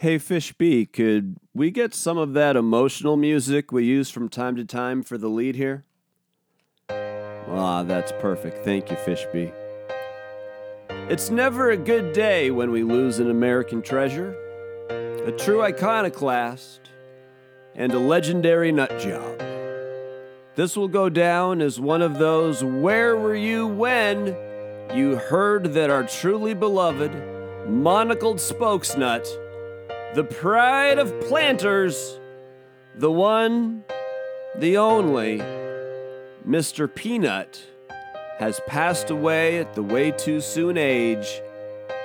Hey, Fish B, could we get some of that emotional music we use from time to time for the lead here? Ah, that's perfect. Thank you, Fish B. It's never a good day when we lose an American treasure, a true iconoclast, and a legendary nut job. This will go down as one of those where were you when you heard that our truly beloved, monocled spokesnut, the pride of planters, the one, the only, Mr. Peanut, has passed away at the way too soon age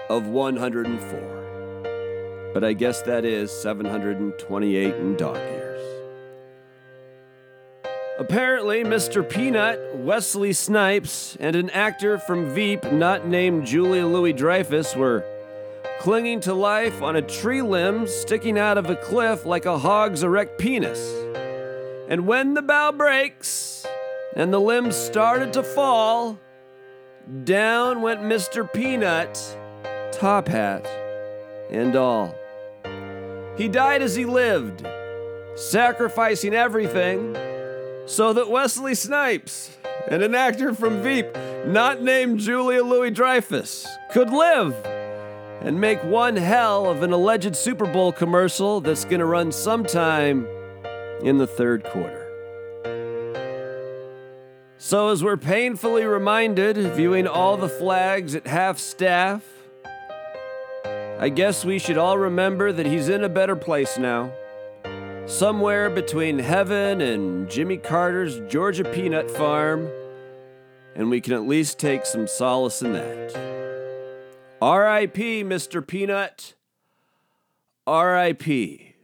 of 104. But I guess that is 728 in dog years. Apparently, Mr. Peanut, Wesley Snipes, and an actor from Veep not named Julia Louis Dreyfus were clinging to life on a tree limb sticking out of a cliff like a hog's erect penis. And when the bough breaks and the limbs started to fall, down went Mr. Peanut, top hat and all. He died as he lived, sacrificing everything so that Wesley Snipes and an actor from Veep, not named Julia Louis Dreyfus, could live and make one hell of an alleged Super Bowl commercial that's going to run sometime in the third quarter. So, as we're painfully reminded, viewing all the flags at half staff, I guess we should all remember that he's in a better place now. Somewhere between heaven and Jimmy Carter's Georgia peanut farm, and we can at least take some solace in that. R.I.P., Mr. Peanut. R.I.P.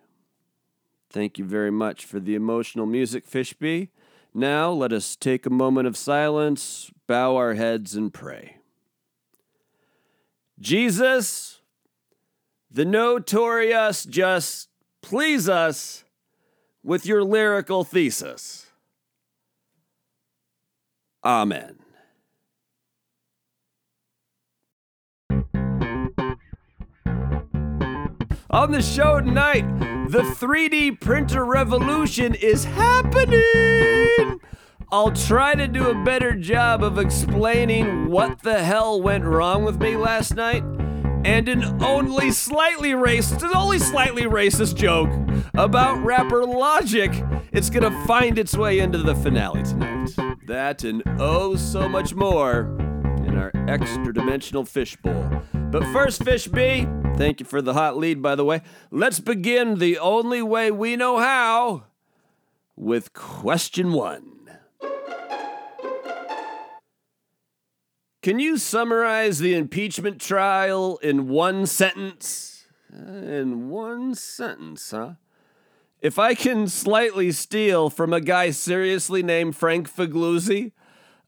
Thank you very much for the emotional music, Fishby. Now let us take a moment of silence, bow our heads, and pray. Jesus, the notorious just please us with your lyrical thesis. Amen. On the show tonight, the 3D printer revolution is happening. I'll try to do a better job of explaining what the hell went wrong with me last night and an only slightly racist, an only slightly racist joke about rapper Logic. It's gonna find its way into the finale tonight. That and oh so much more in our extra dimensional fishbowl. But first, Fish B, thank you for the hot lead, by the way. Let's begin the only way we know how with question one. Can you summarize the impeachment trial in one sentence? Uh, in one sentence, huh? If I can slightly steal from a guy seriously named Frank Figliuzzi,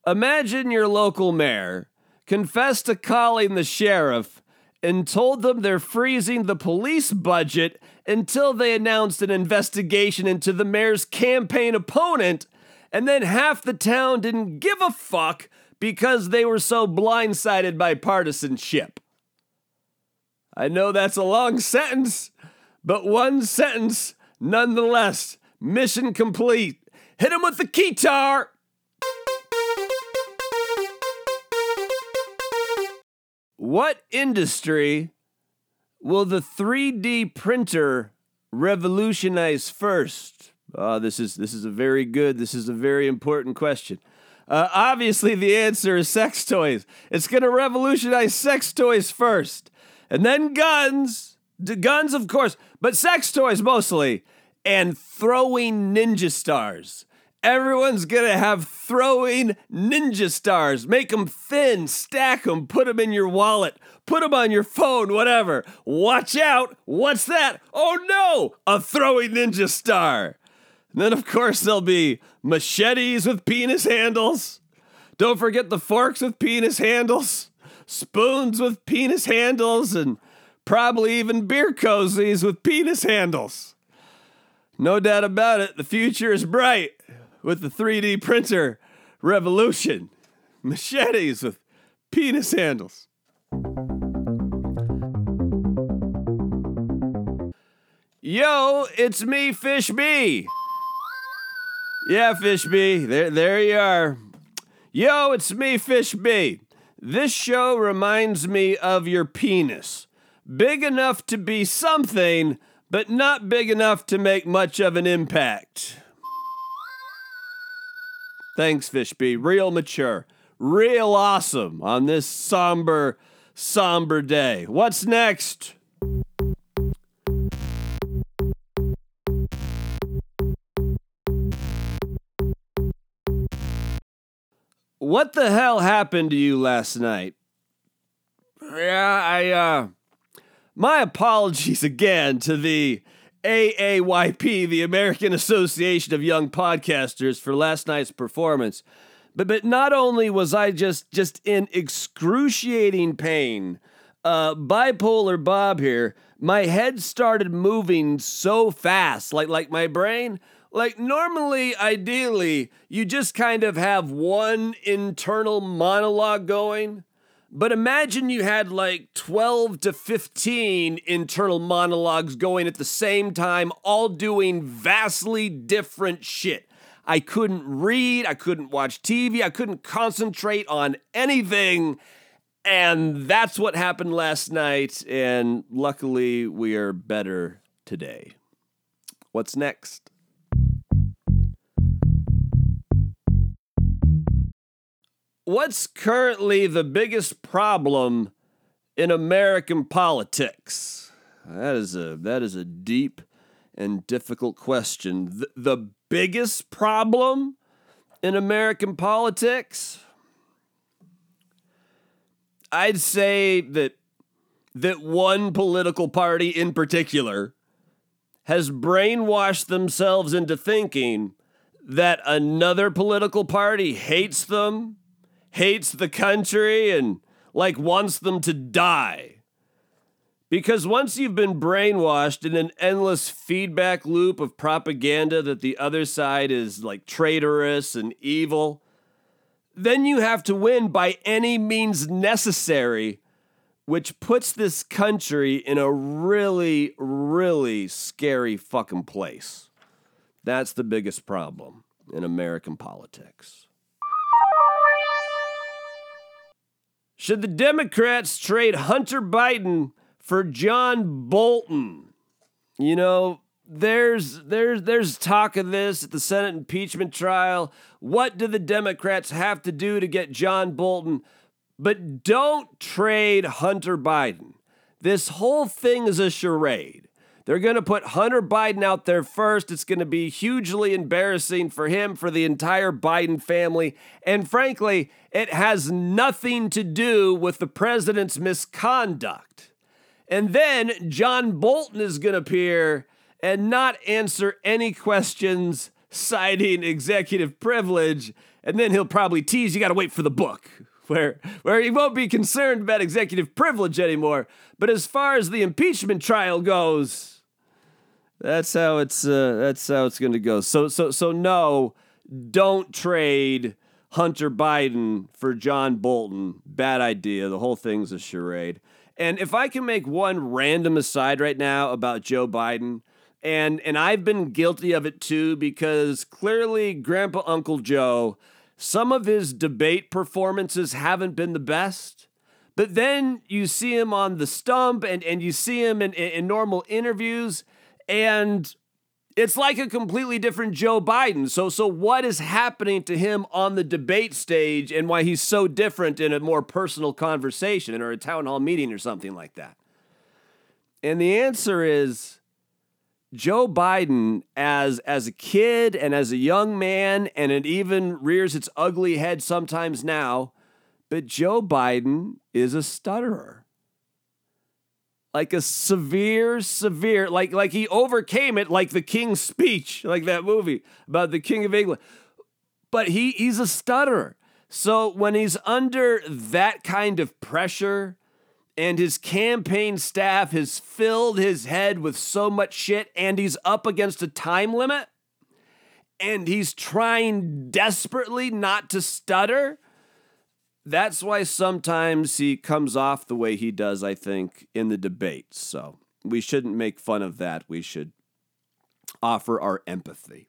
imagine your local mayor confessed to calling the sheriff and told them they're freezing the police budget until they announced an investigation into the mayor's campaign opponent, and then half the town didn't give a fuck because they were so blindsided by partisanship. I know that's a long sentence, but one sentence nonetheless. Mission complete. Hit him with the keytar. What industry will the 3D printer revolutionize first? Oh, this is this is a very good, this is a very important question. Uh, obviously, the answer is sex toys. It's going to revolutionize sex toys first, and then guns. D- guns, of course, but sex toys mostly, and throwing ninja stars. Everyone's gonna have throwing ninja stars. Make them thin, stack them, put them in your wallet, put them on your phone, whatever. Watch out! What's that? Oh no! A throwing ninja star. And then, of course, there'll be machetes with penis handles. Don't forget the forks with penis handles, spoons with penis handles, and probably even beer cozies with penis handles. No doubt about it, the future is bright with the 3D printer revolution. Machetes with penis handles. Yo, it's me, Fish B. Yeah, Fish B. There, there you are. Yo, it's me, Fish B. This show reminds me of your penis. Big enough to be something, but not big enough to make much of an impact. Thanks, Fish B. Real mature. Real awesome on this somber, somber day. What's next? What the hell happened to you last night? Yeah, I, uh, my apologies again to the AAYP, the American Association of Young Podcasters, for last night's performance. But but not only was I just just in excruciating pain, uh, bipolar Bob here, my head started moving so fast, like like my brain like, normally, ideally, you just kind of have one internal monologue going. But imagine you had like 12 to 15 internal monologues going at the same time, all doing vastly different shit. I couldn't read, I couldn't watch TV, I couldn't concentrate on anything. And that's what happened last night. And luckily, we are better today. What's next? What's currently the biggest problem in American politics? That is a that is a deep and difficult question. The, the biggest problem in American politics? I'd say that that one political party in particular has brainwashed themselves into thinking that another political party hates them hates the country and like wants them to die. Because once you've been brainwashed in an endless feedback loop of propaganda that the other side is like traitorous and evil, then you have to win by any means necessary, which puts this country in a really, really scary fucking place. That's the biggest problem in American politics. Should the Democrats trade Hunter Biden for John Bolton? You know, there's there's there's talk of this at the Senate impeachment trial. What do the Democrats have to do to get John Bolton? But don't trade Hunter Biden. This whole thing is a charade. They're going to put Hunter Biden out there first. It's going to be hugely embarrassing for him, for the entire Biden family. And frankly, it has nothing to do with the president's misconduct. And then John Bolton is going to appear and not answer any questions citing executive privilege. And then he'll probably tease, you got to wait for the book where where he won't be concerned about executive privilege anymore. But as far as the impeachment trial goes, that's how it's uh, that's how it's going to go. So so so no, don't trade Hunter Biden for John Bolton. Bad idea. The whole thing's a charade. And if I can make one random aside right now about Joe Biden, and and I've been guilty of it too because clearly Grandpa Uncle Joe, some of his debate performances haven't been the best. But then you see him on the stump and, and you see him in, in normal interviews, and it's like a completely different Joe Biden. So so what is happening to him on the debate stage and why he's so different in a more personal conversation or a town hall meeting or something like that? And the answer is Joe Biden as as a kid and as a young man and it even rears its ugly head sometimes now, but Joe Biden is a stutterer like a severe, severe, like like he overcame it, like the King's Speech, like that movie about the King of England. But he he's a stutterer. So when he's under that kind of pressure, and his campaign staff has filled his head with so much shit, and he's up against a time limit, and he's trying desperately not to stutter that's why sometimes he comes off the way he does, I think, in the debates. So we shouldn't make fun of that. We should offer our empathy.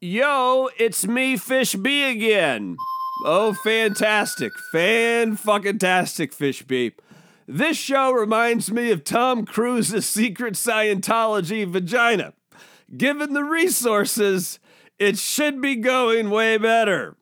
Yo, it's me, Fish B again. Oh, fantastic. Fan fucking tastic, Fish B. This show reminds me of Tom Cruise's secret Scientology vagina. Given the resources, it should be going way better.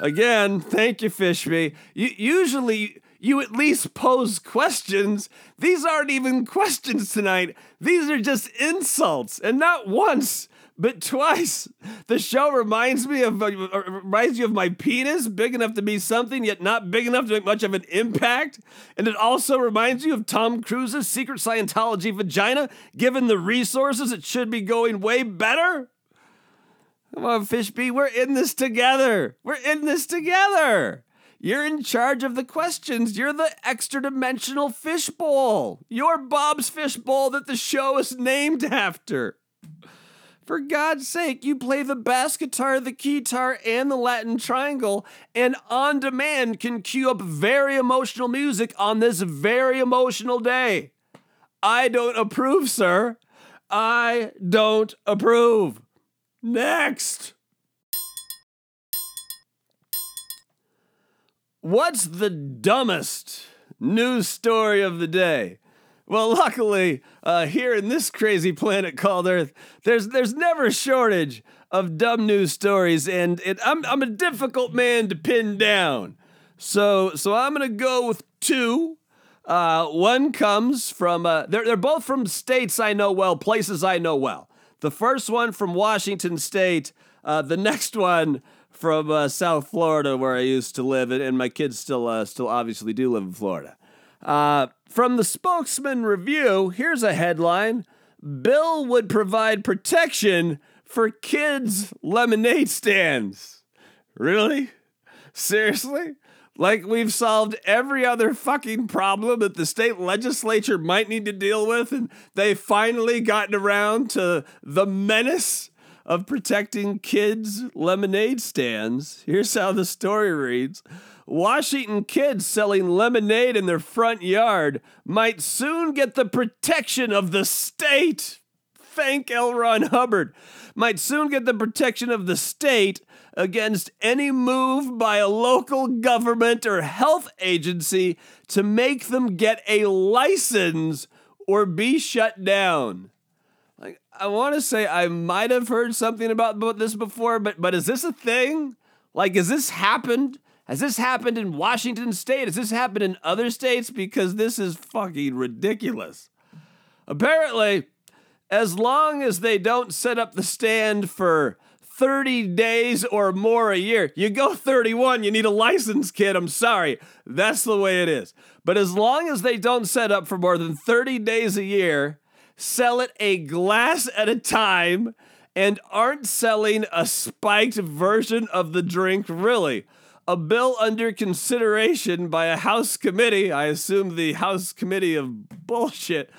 Again, thank you, Fishby. Usually, you at least pose questions. These aren't even questions tonight. These are just insults, and not once, but twice. The show reminds me of uh, reminds you of my penis, big enough to be something, yet not big enough to make much of an impact. And it also reminds you of Tom Cruise's secret Scientology vagina. Given the resources, it should be going way better. Come on, Fishby, we're in this together. We're in this together. You're in charge of the questions. You're the extra dimensional fishbowl. You're Bob's fishbowl that the show is named after. For God's sake, you play the bass guitar, the guitar, and the Latin triangle, and on demand can cue up very emotional music on this very emotional day. I don't approve, sir. I don't approve. Next. What's the dumbest news story of the day? Well, luckily, uh, here in this crazy planet called Earth, there's there's never a shortage of dumb news stories, and it, I'm I'm a difficult man to pin down. So so I'm gonna go with two. Uh, one comes from uh, they're they're both from states I know well, places I know well. The first one from Washington State. Uh, the next one from uh, South Florida, where I used to live, and, my kids still uh, still obviously do live in Florida. Uh, from the Spokesman Review, here's a headline Bill would provide protection for kids' lemonade stands. Really? Seriously? Like we've solved every other fucking problem that the state legislature might need to deal with, and they've finally gotten around to the menace of protecting kids' lemonade stands. Here's how the story reads Washington kids selling lemonade in their front yard might soon get the protection of the state. Thank L. Ron Hubbard. Might soon get the protection of the state against any move by a local government or health agency to make them get a license or be shut down. I want to say I might have heard something about, about this before, but but is this a thing? Like has this happened? Has this happened in Washington state? Has this happened in other states? Because this is fucking ridiculous. Apparently, as long as they don't set up the stand for 30 days or more a year. You go 31, you need a license, kid. I'm sorry. That's the way it is. But as long as they don't set up for more than 30 days a year, sell it a glass at a time, and aren't selling a spiked version of the drink, really. A bill under consideration by a House committee, I assume the House Committee of Bullshit,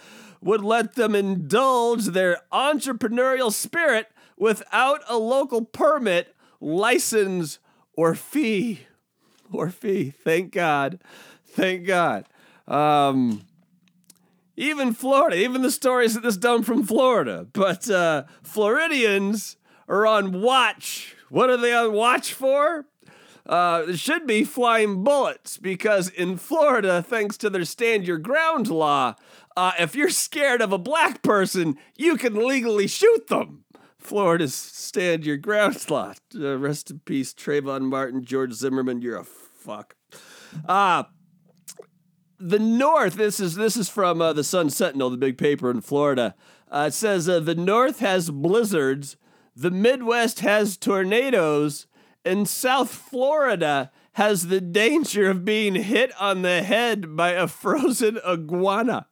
would let them indulge their entrepreneurial spirit without a local permit, license, or fee. Or fee. Thank God. Thank God. Um, even Florida, even the stories that this done from Florida. But uh, Floridians are on watch. What are they on watch for? Uh, it should be flying bullets because in Florida, thanks to their stand your ground law, uh, if you're scared of a black person, you can legally shoot them. Florida's stand your ground slot. Uh, rest in peace, Trayvon Martin, George Zimmerman. You're a fuck. Ah. Uh, the North. This is this is from uh, the Sun Sentinel, the big paper in Florida. Uh, it says uh, the North has blizzards, the Midwest has tornadoes, and South Florida has the danger of being hit on the head by a frozen iguana.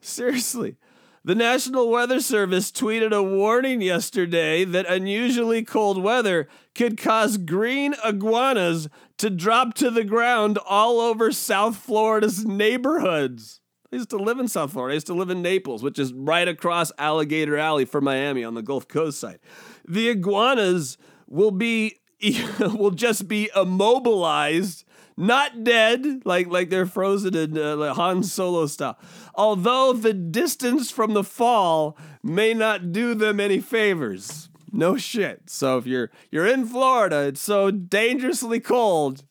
Seriously. The National Weather Service tweeted a warning yesterday that unusually cold weather could cause green iguanas to drop to the ground all over South Florida's neighborhoods. I used to live in South Florida. I used to live in Naples, which is right across Alligator Alley from Miami on the Gulf Coast side. The iguanas will be will just be immobilized, not dead, like like they're frozen in uh, like Han Solo style. Although the distance from the fall may not do them any favors. No shit. So if you're you're in Florida, it's so dangerously cold.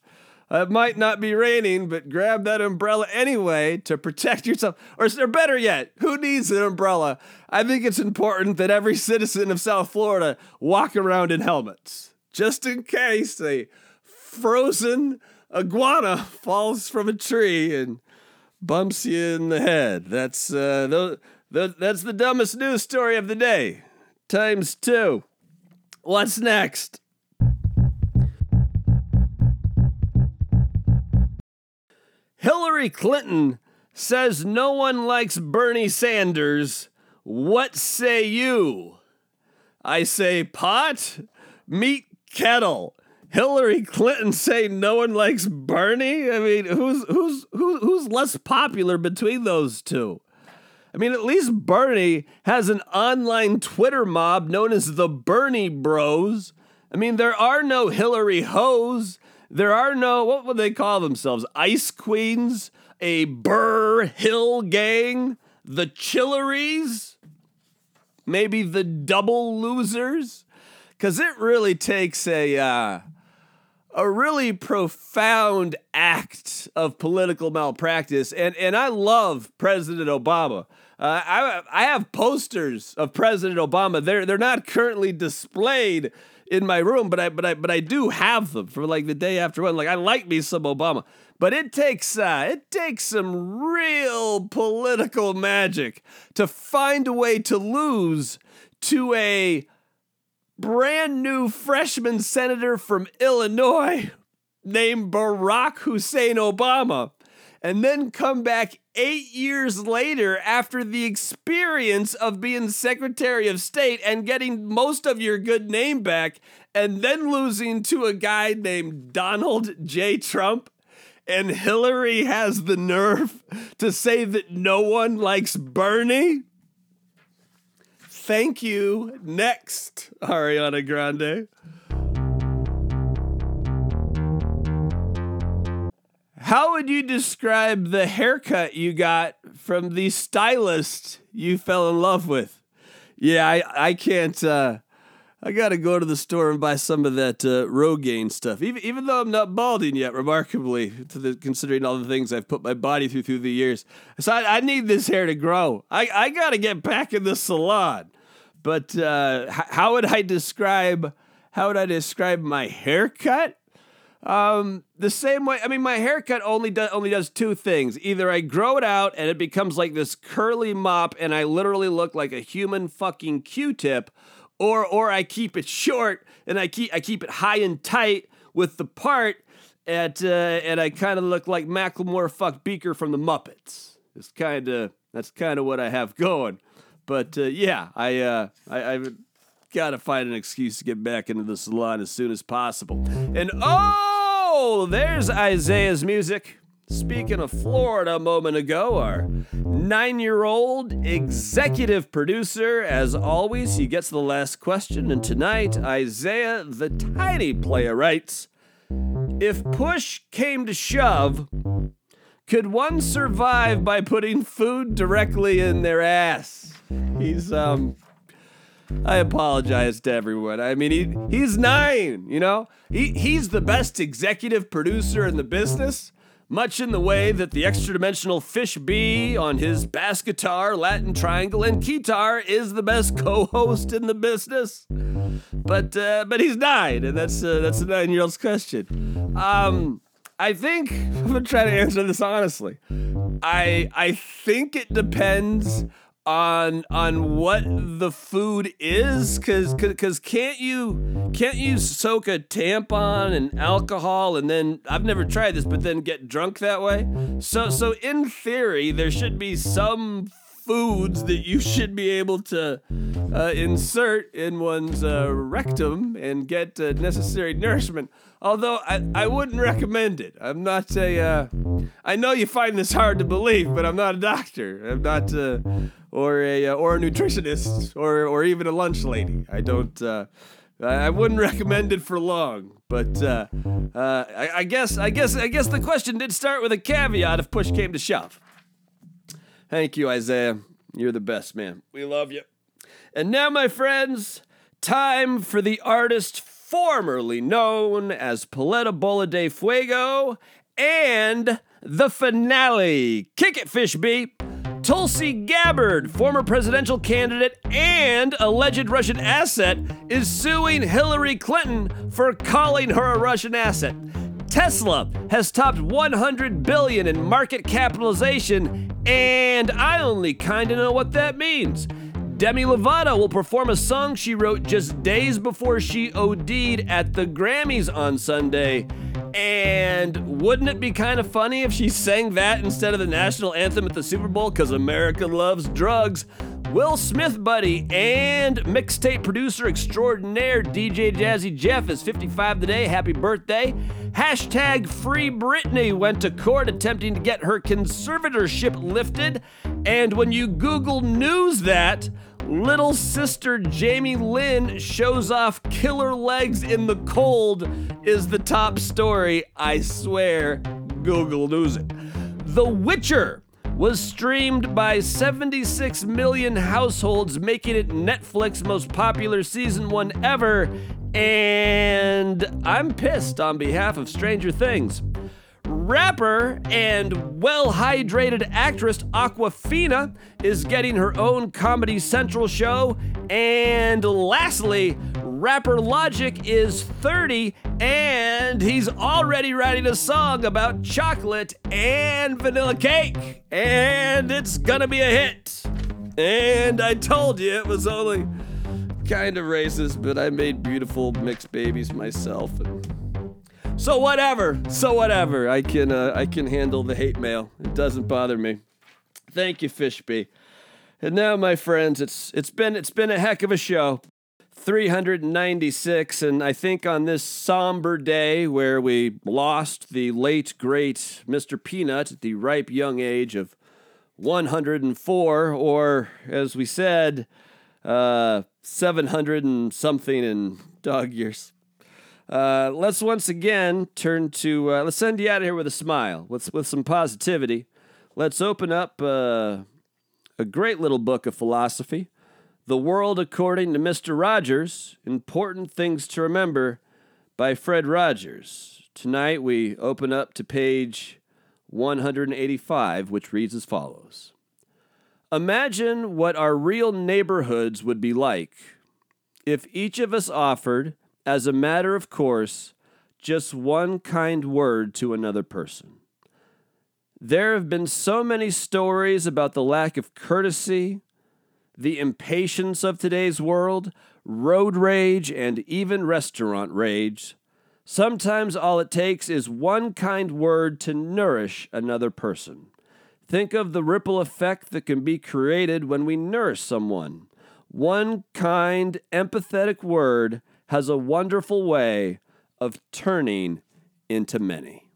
It might not be raining, but grab that umbrella anyway to protect yourself. Or, or better yet, who needs an umbrella? I think it's important that every citizen of South Florida walk around in helmets, just in case a frozen iguana falls from a tree and bumps you in the head. That's uh, the, the, that's the dumbest news story of the day, times two. What's next? Hillary Clinton says no one likes Bernie Sanders. What say you? I say pot, meat, kettle. Hillary Clinton say no one likes Bernie? I mean, who's who's who, who's less popular between those two? I mean, at least Bernie has an online Twitter mob known as the Bernie Bros. I mean, there are no Hillary hoes. There are no, what would they call themselves? Ice Queens? A Burr Hill gang? The Chilleries? Maybe the Double Losers? Because it really takes a, uh, a really profound act of political malpractice. And, and I love President Obama. Uh, I, I have posters of President Obama. They're, they're not currently displayed in my room, but I but I but I do have them for like the day after one. Like I like me some Obama, but it takes uh, it takes some real political magic to find a way to lose to a brand new freshman senator from Illinois named Barack Hussein Obama and then come back eight years later after the experience of being Secretary of State and getting most of your good name back, and then losing to a guy named Donald J. Trump. And Hillary has the nerve to say that no one likes Bernie? Thank you. Next, Ariana Grande. How would you describe the haircut you got from the stylist you fell in love with? Yeah, I, I can't. Uh, I got to go to the store and buy some of that uh, Rogaine stuff. Even even though I'm not balding yet, remarkably, the, considering all the things I've put my body through through the years. So I, I need this hair to grow. I, I got to get back in the salon. But uh, h- how would I describe how would I describe my haircut? Um, the same way. I mean, my haircut only does only does two things. Either I grow it out and it becomes like this curly mop, and I literally look like a human fucking Q-tip, or or I keep it short and I keep I keep it high and tight with the part, at uh, and I kind of look like Macklemore fuck Beaker from the Muppets. It's kind of that's kind of what I have going. But uh, yeah, I uh, I. I got to find an excuse to get back into the salon as soon as possible. And oh, there's Isaiah's music. Speaking of Florida a moment ago, our nine year old executive producer, as always, he gets the last question. And tonight, Isaiah, the tiny player, writes If push came to shove, could one survive by putting food directly in their ass? He's, um, I apologize to everyone. I mean, he he's nine. You know, he he's the best executive producer in the business. Much in the way that the extra dimensional fish bee on his bass guitar, Latin triangle, and keytar is the best co-host in the business. But uh, but he's nine, and that's uh, that's a nine-year-old's question. Um, I think I'm gonna try to answer this honestly. I I think it depends on on what the food is? Cuz cuz can't you can't you soak a tampon in alcohol and then I've never tried this but then get drunk that way? So so in theory there should be some foods that you should be able to uh, insert in one's uh, rectum and get uh, necessary nourishment although I, I wouldn't recommend it I'm not a uh, I know you find this hard to believe but I'm not a doctor I'm not uh, or a uh, or a nutritionist or or even a lunch lady. I don't I wouldn't recommend it for long, but uh, uh, I, I guess I guess I guess the question did start with a caveat if push came to shove. Thank you, Isaiah. You're the best, man. We love you. And now, my friends, time for the artist formerly known as Paleta Bola de Fuego and the finale. Kick it, Fishby. Tulsi Gabbard, former presidential candidate and alleged Russian asset, is suing Hillary Clinton for calling her a Russian asset. Tesla has topped 100 billion in market capitalization, and I only kind of know what that means. Demi Lovato will perform a song she wrote just days before she OD'd at the Grammys on Sunday. And wouldn't it be kind of funny if she sang that instead of the national anthem at the Super Bowl? Because America loves drugs. Will Smith buddy and mixtape producer extraordinaire DJ Jazzy Jeff is 55 today. Happy birthday. Hashtag Free Britney went to court attempting to get her conservatorship lifted. And when you Google News that, little sister Jamie Lynn shows off killer legs in the cold is the top story. I swear, Google News it. The Witcher was streamed by 76 million households, making it Netflix's most popular season one ever. And I'm pissed on behalf of Stranger Things. Rapper and well hydrated actress Awkwafina is getting her own Comedy Central show. And lastly, rapper Logic is 30 and he's already writing a song about chocolate and vanilla cake. And it's gonna be a hit. And I told you it was only kind of racist, but I made beautiful mixed babies myself. So whatever, so whatever. I can uh, I can handle the hate mail. It doesn't bother me. Thank you, Fishby. And now, my friends, it's it's been it's been a heck of a show. 396, and I think on this somber day where we lost the late great Mr. Peanut at the ripe young age of 104, or as we said, uh, 700 and something in dog years. Uh, let's once again turn to, uh, let's send you out of here with a smile, with, with some positivity. Let's open up uh, a great little book of philosophy The World According to Mr. Rogers Important Things to Remember by Fred Rogers. Tonight we open up to page 185, which reads as follows Imagine what our real neighborhoods would be like if each of us offered as a matter of course, just one kind word to another person. There have been so many stories about the lack of courtesy, the impatience of today's world, road rage, and even restaurant rage. Sometimes all it takes is one kind word to nourish another person. Think of the ripple effect that can be created when we nourish someone. One kind, empathetic word has a wonderful way of turning into many.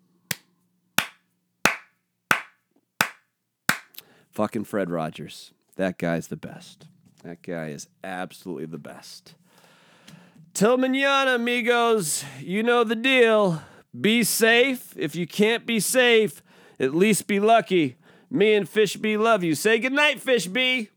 Fucking Fred Rogers. That guy's the best. That guy is absolutely the best. Till manana, amigos. You know the deal. Be safe. If you can't be safe, at least be lucky. Me and Fish B love you. Say goodnight, Fish B.